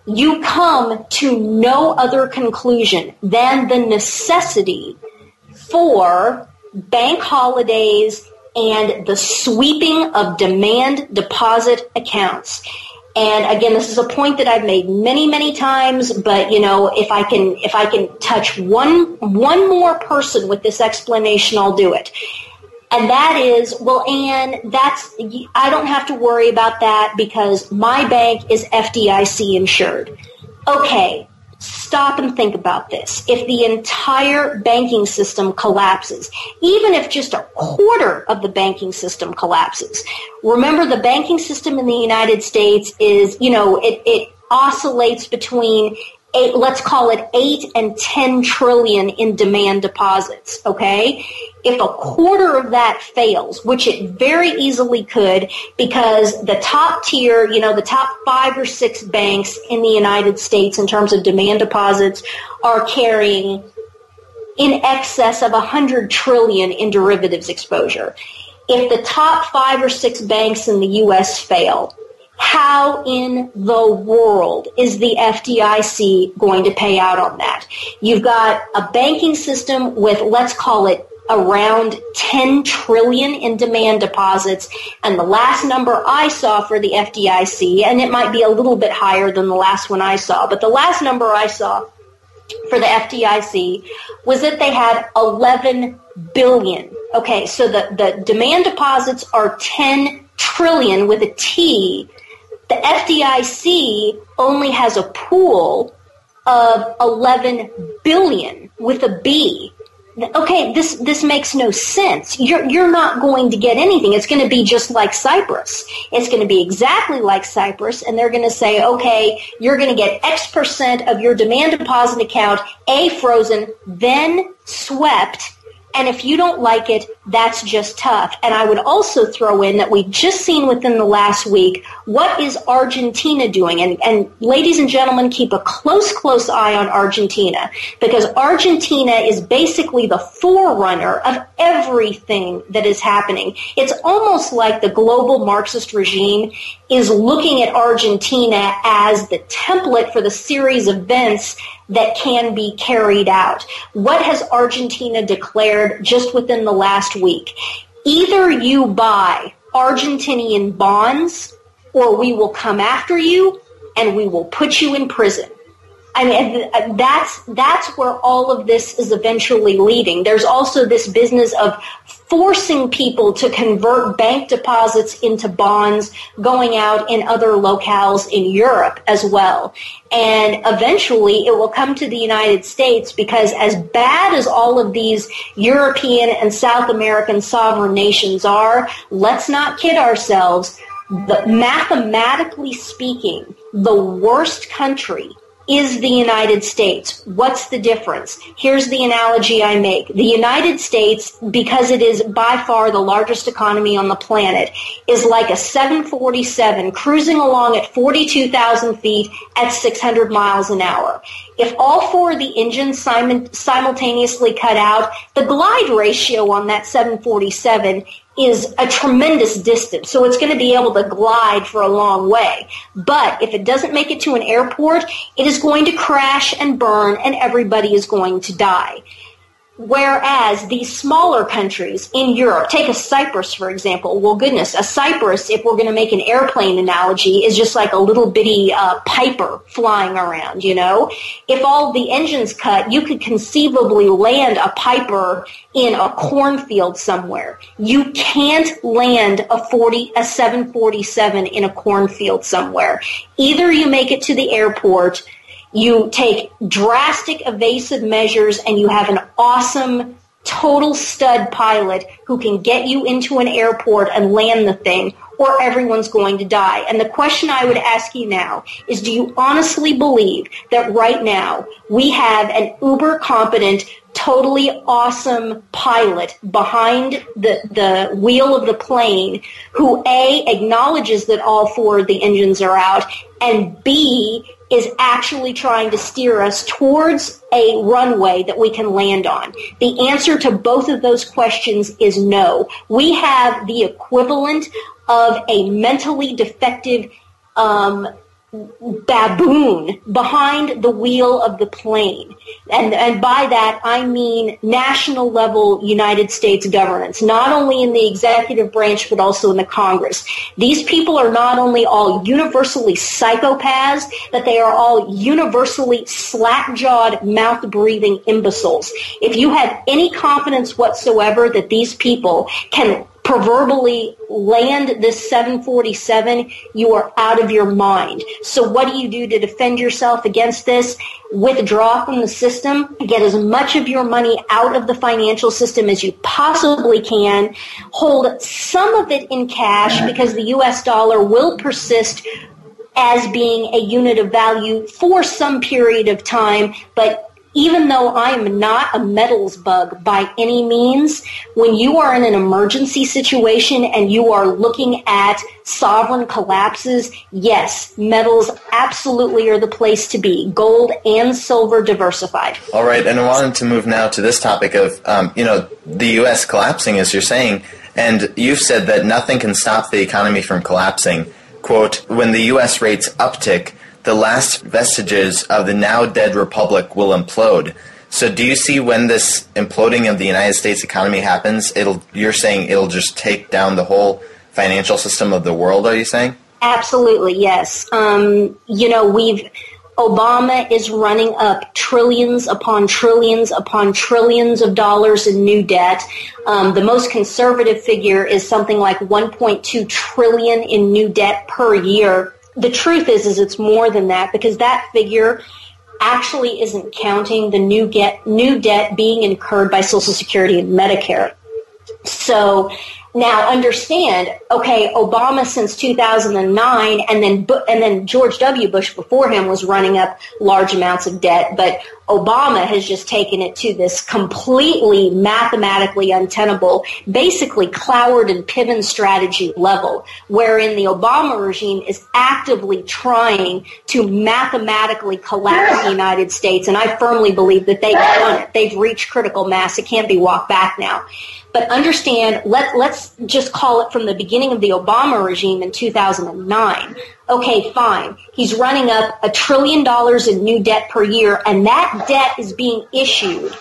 you come to no other conclusion than the necessity for bank holidays and the sweeping of demand deposit accounts. And again, this is a point that I've made many, many times, but you know, if I can, if I can touch one, one more person with this explanation, I'll do it. And that is, well, Anne, that's, I don't have to worry about that because my bank is FDIC insured. Okay, stop and think about this. If the entire banking system collapses, even if just a quarter of the banking system collapses, remember the banking system in the United States is, you know, it, it oscillates between eight, let's call it eight and 10 trillion in demand deposits. Okay. If a quarter of that fails, which it very easily could because the top tier, you know, the top five or six banks in the United States in terms of demand deposits are carrying in excess of 100 trillion in derivatives exposure. If the top five or six banks in the U.S. fail, how in the world is the FDIC going to pay out on that? You've got a banking system with, let's call it around 10 trillion in demand deposits. And the last number I saw for the FDIC, and it might be a little bit higher than the last one I saw, but the last number I saw for the FDIC was that they had 11 billion. Okay, so the, the demand deposits are 10 trillion with a T the FDIC only has a pool of 11 billion with a B. Okay, this, this makes no sense. You're, you're not going to get anything. It's going to be just like Cyprus. It's going to be exactly like Cyprus, and they're going to say, okay, you're going to get X percent of your demand deposit account, A, frozen, then swept, and if you don't like it, that's just tough. And I would also throw in that we've just seen within the last week, what is Argentina doing? And, and ladies and gentlemen, keep a close, close eye on Argentina because Argentina is basically the forerunner of everything that is happening. It's almost like the global Marxist regime is looking at Argentina as the template for the series of events that can be carried out. What has Argentina declared just within the last week? Either you buy Argentinian bonds or we will come after you and we will put you in prison. I mean, uh, that's, that's where all of this is eventually leading. There's also this business of forcing people to convert bank deposits into bonds going out in other locales in Europe as well. And eventually it will come to the United States because as bad as all of these European and South American sovereign nations are, let's not kid ourselves. The, mathematically speaking, the worst country is the United States. What's the difference? Here's the analogy I make. The United States, because it is by far the largest economy on the planet, is like a 747 cruising along at 42,000 feet at 600 miles an hour. If all four of the engines simultaneously cut out, the glide ratio on that 747 is a tremendous distance. So it's going to be able to glide for a long way. But if it doesn't make it to an airport, it is going to crash and burn and everybody is going to die. Whereas these smaller countries in Europe, take a Cyprus for example. Well, goodness, a Cyprus, if we're going to make an airplane analogy, is just like a little bitty uh, piper flying around. You know, if all the engines cut, you could conceivably land a piper in a cornfield somewhere. You can't land a forty, a seven forty seven in a cornfield somewhere. Either you make it to the airport you take drastic evasive measures and you have an awesome total stud pilot who can get you into an airport and land the thing or everyone's going to die. And the question I would ask you now is do you honestly believe that right now we have an uber competent totally awesome pilot behind the, the wheel of the plane who A, acknowledges that all four of the engines are out, and B, is actually trying to steer us towards a runway that we can land on? The answer to both of those questions is no. We have the equivalent of a mentally defective um, baboon behind the wheel of the plane. And, and by that, I mean national level United States governance, not only in the executive branch, but also in the Congress. These people are not only all universally psychopaths, but they are all universally slack-jawed, mouth-breathing imbeciles. If you have any confidence whatsoever that these people can proverbially land this 747, you are out of your mind. So what do you do to defend yourself against this? Withdraw from the system, get as much of your money out of the financial system as you possibly can, hold some of it in cash because the US dollar will persist as being a unit of value for some period of time, but even though I'm not a metals bug by any means, when you are in an emergency situation and you are looking at sovereign collapses, yes, metals absolutely are the place to be. Gold and silver diversified. All right, and I wanted to move now to this topic of, um, you know, the U.S. collapsing, as you're saying, and you've said that nothing can stop the economy from collapsing. Quote, when the U.S. rates uptick, the last vestiges of the now dead republic will implode. So do you see when this imploding of the United States economy happens, it'll you're saying it'll just take down the whole financial system of the world, are you saying? Absolutely, yes. Um, you know, we've Obama is running up trillions upon trillions upon trillions of dollars in new debt. Um, the most conservative figure is something like 1.2 trillion in new debt per year the truth is, is it's more than that because that figure actually isn't counting the new get new debt being incurred by Social Security and Medicare. So now understand, okay, Obama since 2009 and then and then George W. Bush before him was running up large amounts of debt, but Obama has just taken it to this completely mathematically untenable, basically Cloward and Piven strategy level, wherein the Obama regime is actively trying to mathematically collapse the United States. And I firmly believe that they've done it. They've reached critical mass. It can't be walked back now. But understand, let, let's just call it from the beginning of the Obama regime in 2009. Okay, fine. He's running up a trillion dollars in new debt per year, and that debt is being issued,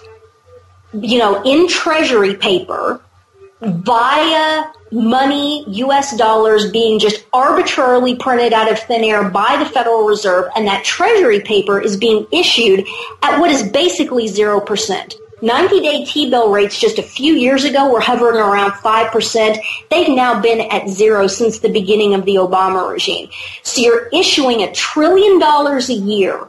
you know, in treasury paper via money, U.S. dollars being just arbitrarily printed out of thin air by the Federal Reserve, and that treasury paper is being issued at what is basically 0%. 90 day T bill rates just a few years ago were hovering around 5%. They've now been at zero since the beginning of the Obama regime. So you're issuing a trillion dollars a year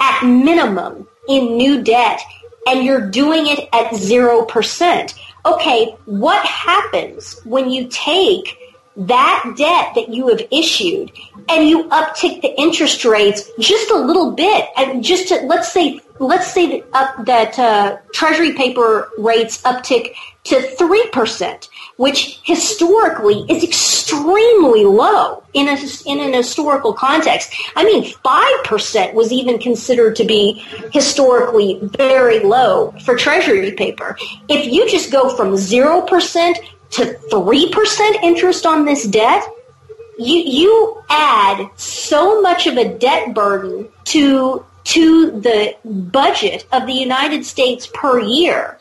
at minimum in new debt and you're doing it at 0%. Okay, what happens when you take that debt that you have issued and you uptick the interest rates just a little bit and just to, let's say let's say that, that uh, treasury paper rates uptick to 3% which historically is extremely low in, a, in an historical context. I mean, 5% was even considered to be historically very low for treasury paper. If you just go from 0% to 3% interest on this debt, you, you add so much of a debt burden to, to the budget of the United States per year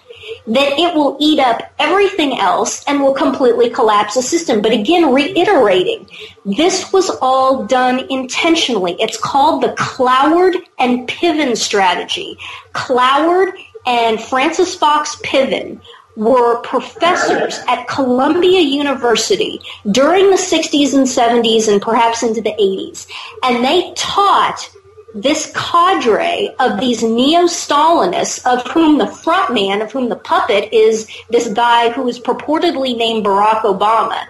that it will eat up everything else and will completely collapse the system. But again, reiterating, this was all done intentionally. It's called the Cloward and Piven strategy. Cloward and Frances Fox Piven were professors at Columbia University during the 60s and 70s and perhaps into the 80s. And they taught this cadre of these neo-Stalinists, of whom the front man, of whom the puppet is this guy who is purportedly named Barack Obama.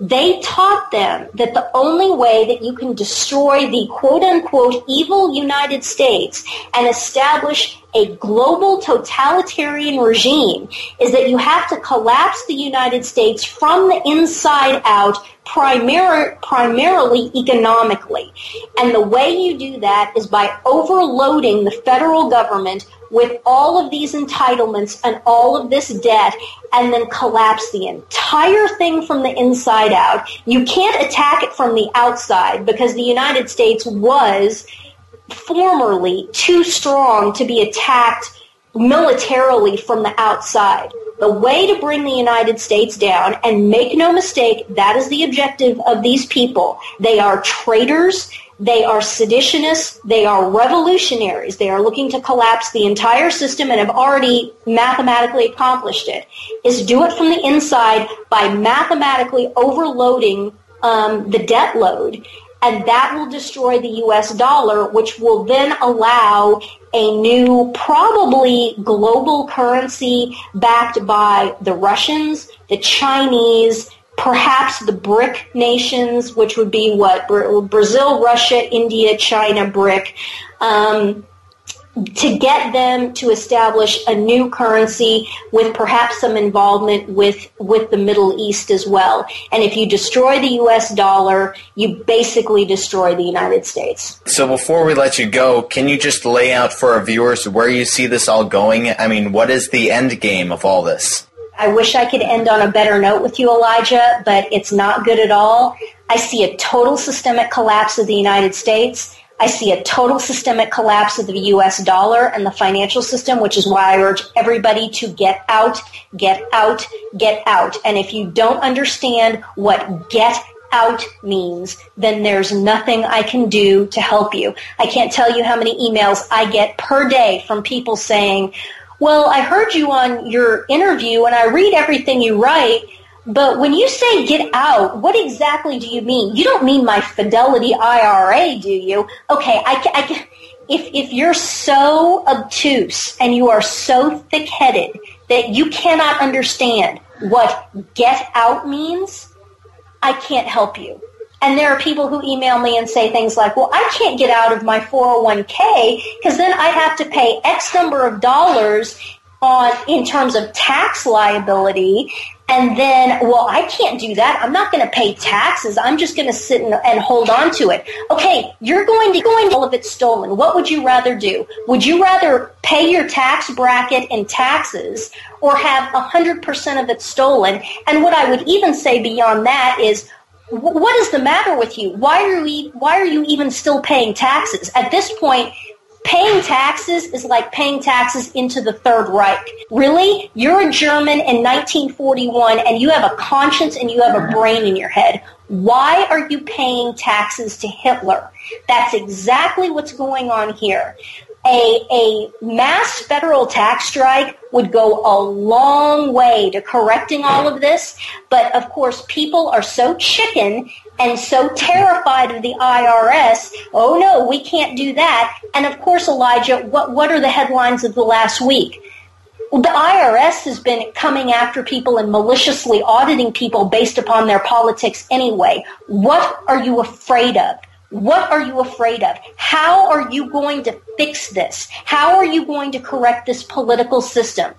They taught them that the only way that you can destroy the quote unquote evil United States and establish a global totalitarian regime is that you have to collapse the United States from the inside out primar- primarily economically. And the way you do that is by overloading the federal government with all of these entitlements and all of this debt and then collapse the entire thing from the inside out. You can't attack it from the outside because the United States was formerly too strong to be attacked militarily from the outside. The way to bring the United States down, and make no mistake, that is the objective of these people. They are traitors. They are seditionists. They are revolutionaries. They are looking to collapse the entire system and have already mathematically accomplished it. Is do it from the inside by mathematically overloading um, the debt load and that will destroy the US dollar, which will then allow a new, probably global currency backed by the Russians, the Chinese, perhaps the BRIC nations, which would be what? Brazil, Russia, India, China, BRIC. Um, to get them to establish a new currency with perhaps some involvement with, with the Middle East as well. And if you destroy the US dollar, you basically destroy the United States. So before we let you go, can you just lay out for our viewers where you see this all going? I mean, what is the end game of all this? I wish I could end on a better note with you, Elijah, but it's not good at all. I see a total systemic collapse of the United States. I see a total systemic collapse of the US dollar and the financial system, which is why I urge everybody to get out, get out, get out. And if you don't understand what get out means, then there's nothing I can do to help you. I can't tell you how many emails I get per day from people saying, well, I heard you on your interview and I read everything you write but when you say get out, what exactly do you mean? You don't mean my Fidelity IRA, do you? Okay, I, I, if, if you're so obtuse and you are so thick-headed that you cannot understand what get out means, I can't help you. And there are people who email me and say things like, well, I can't get out of my 401k because then I have to pay X number of dollars on in terms of tax liability and then, well, I can't do that. I'm not going to pay taxes. I'm just going to sit and, and, hold on to it. Okay, you're going to go going all of it stolen. What would you rather do? Would you rather pay your tax bracket in taxes or have 100% of it stolen? And what I would even say beyond that is, what is the matter with you? Why are you why are you even still paying taxes? At this point, Paying taxes is like paying taxes into the Third Reich. Really? You're a German in 1941 and you have a conscience and you have a brain in your head. Why are you paying taxes to Hitler? That's exactly what's going on here a, a mass federal tax strike would go a long way to correcting all of this. But of course, people are so chicken and so terrified of the IRS. Oh no, we can't do that. And of course, Elijah, what, what are the headlines of the last week? the IRS has been coming after people and maliciously auditing people based upon their politics anyway. What are you afraid of? What are you afraid of? How are you going to fix this? How are you going to correct this political system?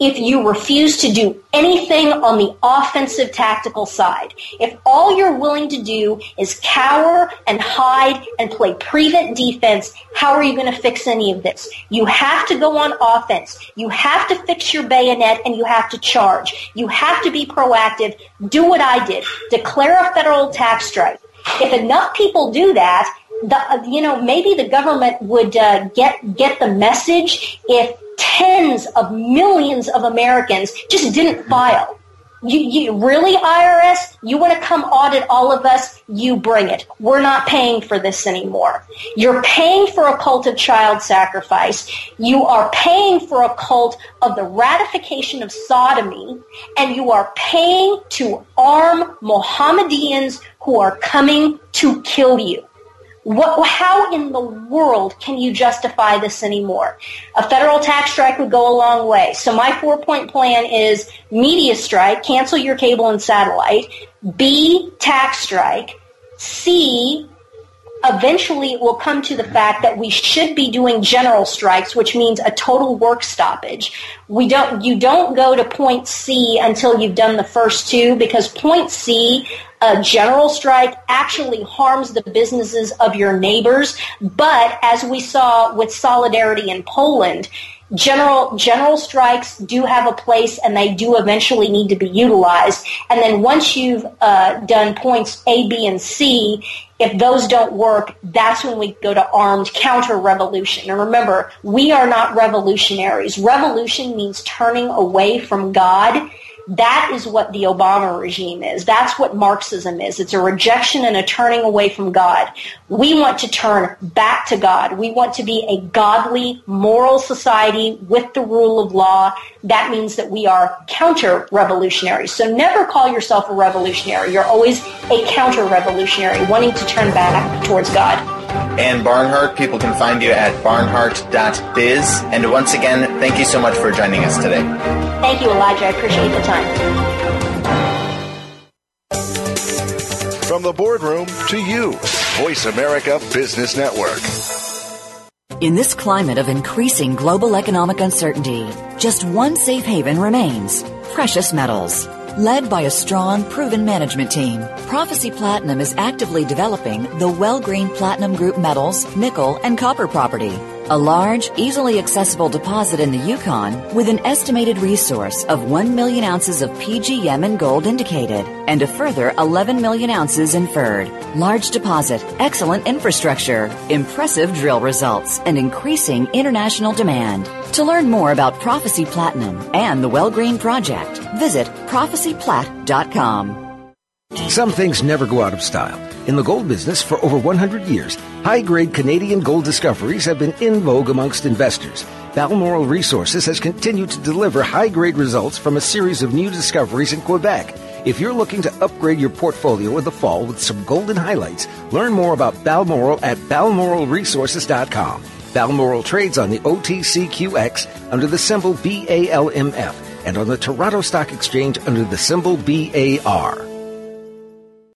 If you refuse to do anything on the offensive tactical side, if all you're willing to do is cower and hide and play prevent defense, how are you going to fix any of this? You have to go on offense. You have to fix your bayonet and you have to charge. You have to be proactive. Do what I did. Declare a federal tax strike if enough people do that, the, you know, maybe the government would uh, get get the message if tens of millions of Americans just didn't file. You, you really IRS? You want to come audit all of us? You bring it. We're not paying for this anymore. You're paying for a cult of child sacrifice. You are paying for a cult of the ratification of sodomy, and you are paying to arm Mohammedans who are coming to kill you. What, how in the world can you justify this anymore? A federal tax strike would go a long way. So my four-point plan is media strike, cancel your cable and satellite. B, tax strike. C, eventually it will come to the fact that we should be doing general strikes, which means a total work stoppage. We don't, you don't go to point C until you've done the first two because point C, a general strike actually harms the businesses of your neighbors. But as we saw with solidarity in Poland, general general strikes do have a place and they do eventually need to be utilized. And then once you've uh, done points A, B, and C, if those don't work, that's when we go to armed counter revolution. And remember, we are not revolutionaries. Revolution means turning away from God that is what the Obama regime is. That's what Marxism is. It's a rejection and a turning away from God. We want to turn back to God. We want to be a godly, moral society with the rule of law. That means that we are counter-revolutionaries. So never call yourself a revolutionary. You're always a counter-revolutionary, wanting to turn back towards God. And Barnhardt, people can find you at barnhardt.biz. And once again, thank you so much for joining us today. Thank you, Elijah. I appreciate the time. From the boardroom to you, VoiceAmerica Business Network. In this climate of increasing global economic uncertainty, just one safe haven remains precious metals. Led by a strong, proven management team, Prophecy Platinum is actively developing the Wellgreen Platinum Group metals, nickel, and copper property. A large, easily accessible deposit in the Yukon with an estimated resource of 1 million ounces of PGM and gold indicated and a further 11 million ounces inferred. Large deposit, excellent infrastructure, impressive drill results, and increasing international demand. To learn more about Prophecy Platinum and the Wellgreen Project, visit prophecyplat.com. Some things never go out of style. In the gold business for over 100 years, high grade Canadian gold discoveries have been in vogue amongst investors. Balmoral Resources has continued to deliver high grade results from a series of new discoveries in Quebec. If you're looking to upgrade your portfolio in the fall with some golden highlights, learn more about Balmoral at balmoralresources.com. Balmoral trades on the OTCQX under the symbol BALMF and on the Toronto Stock Exchange under the symbol BAR.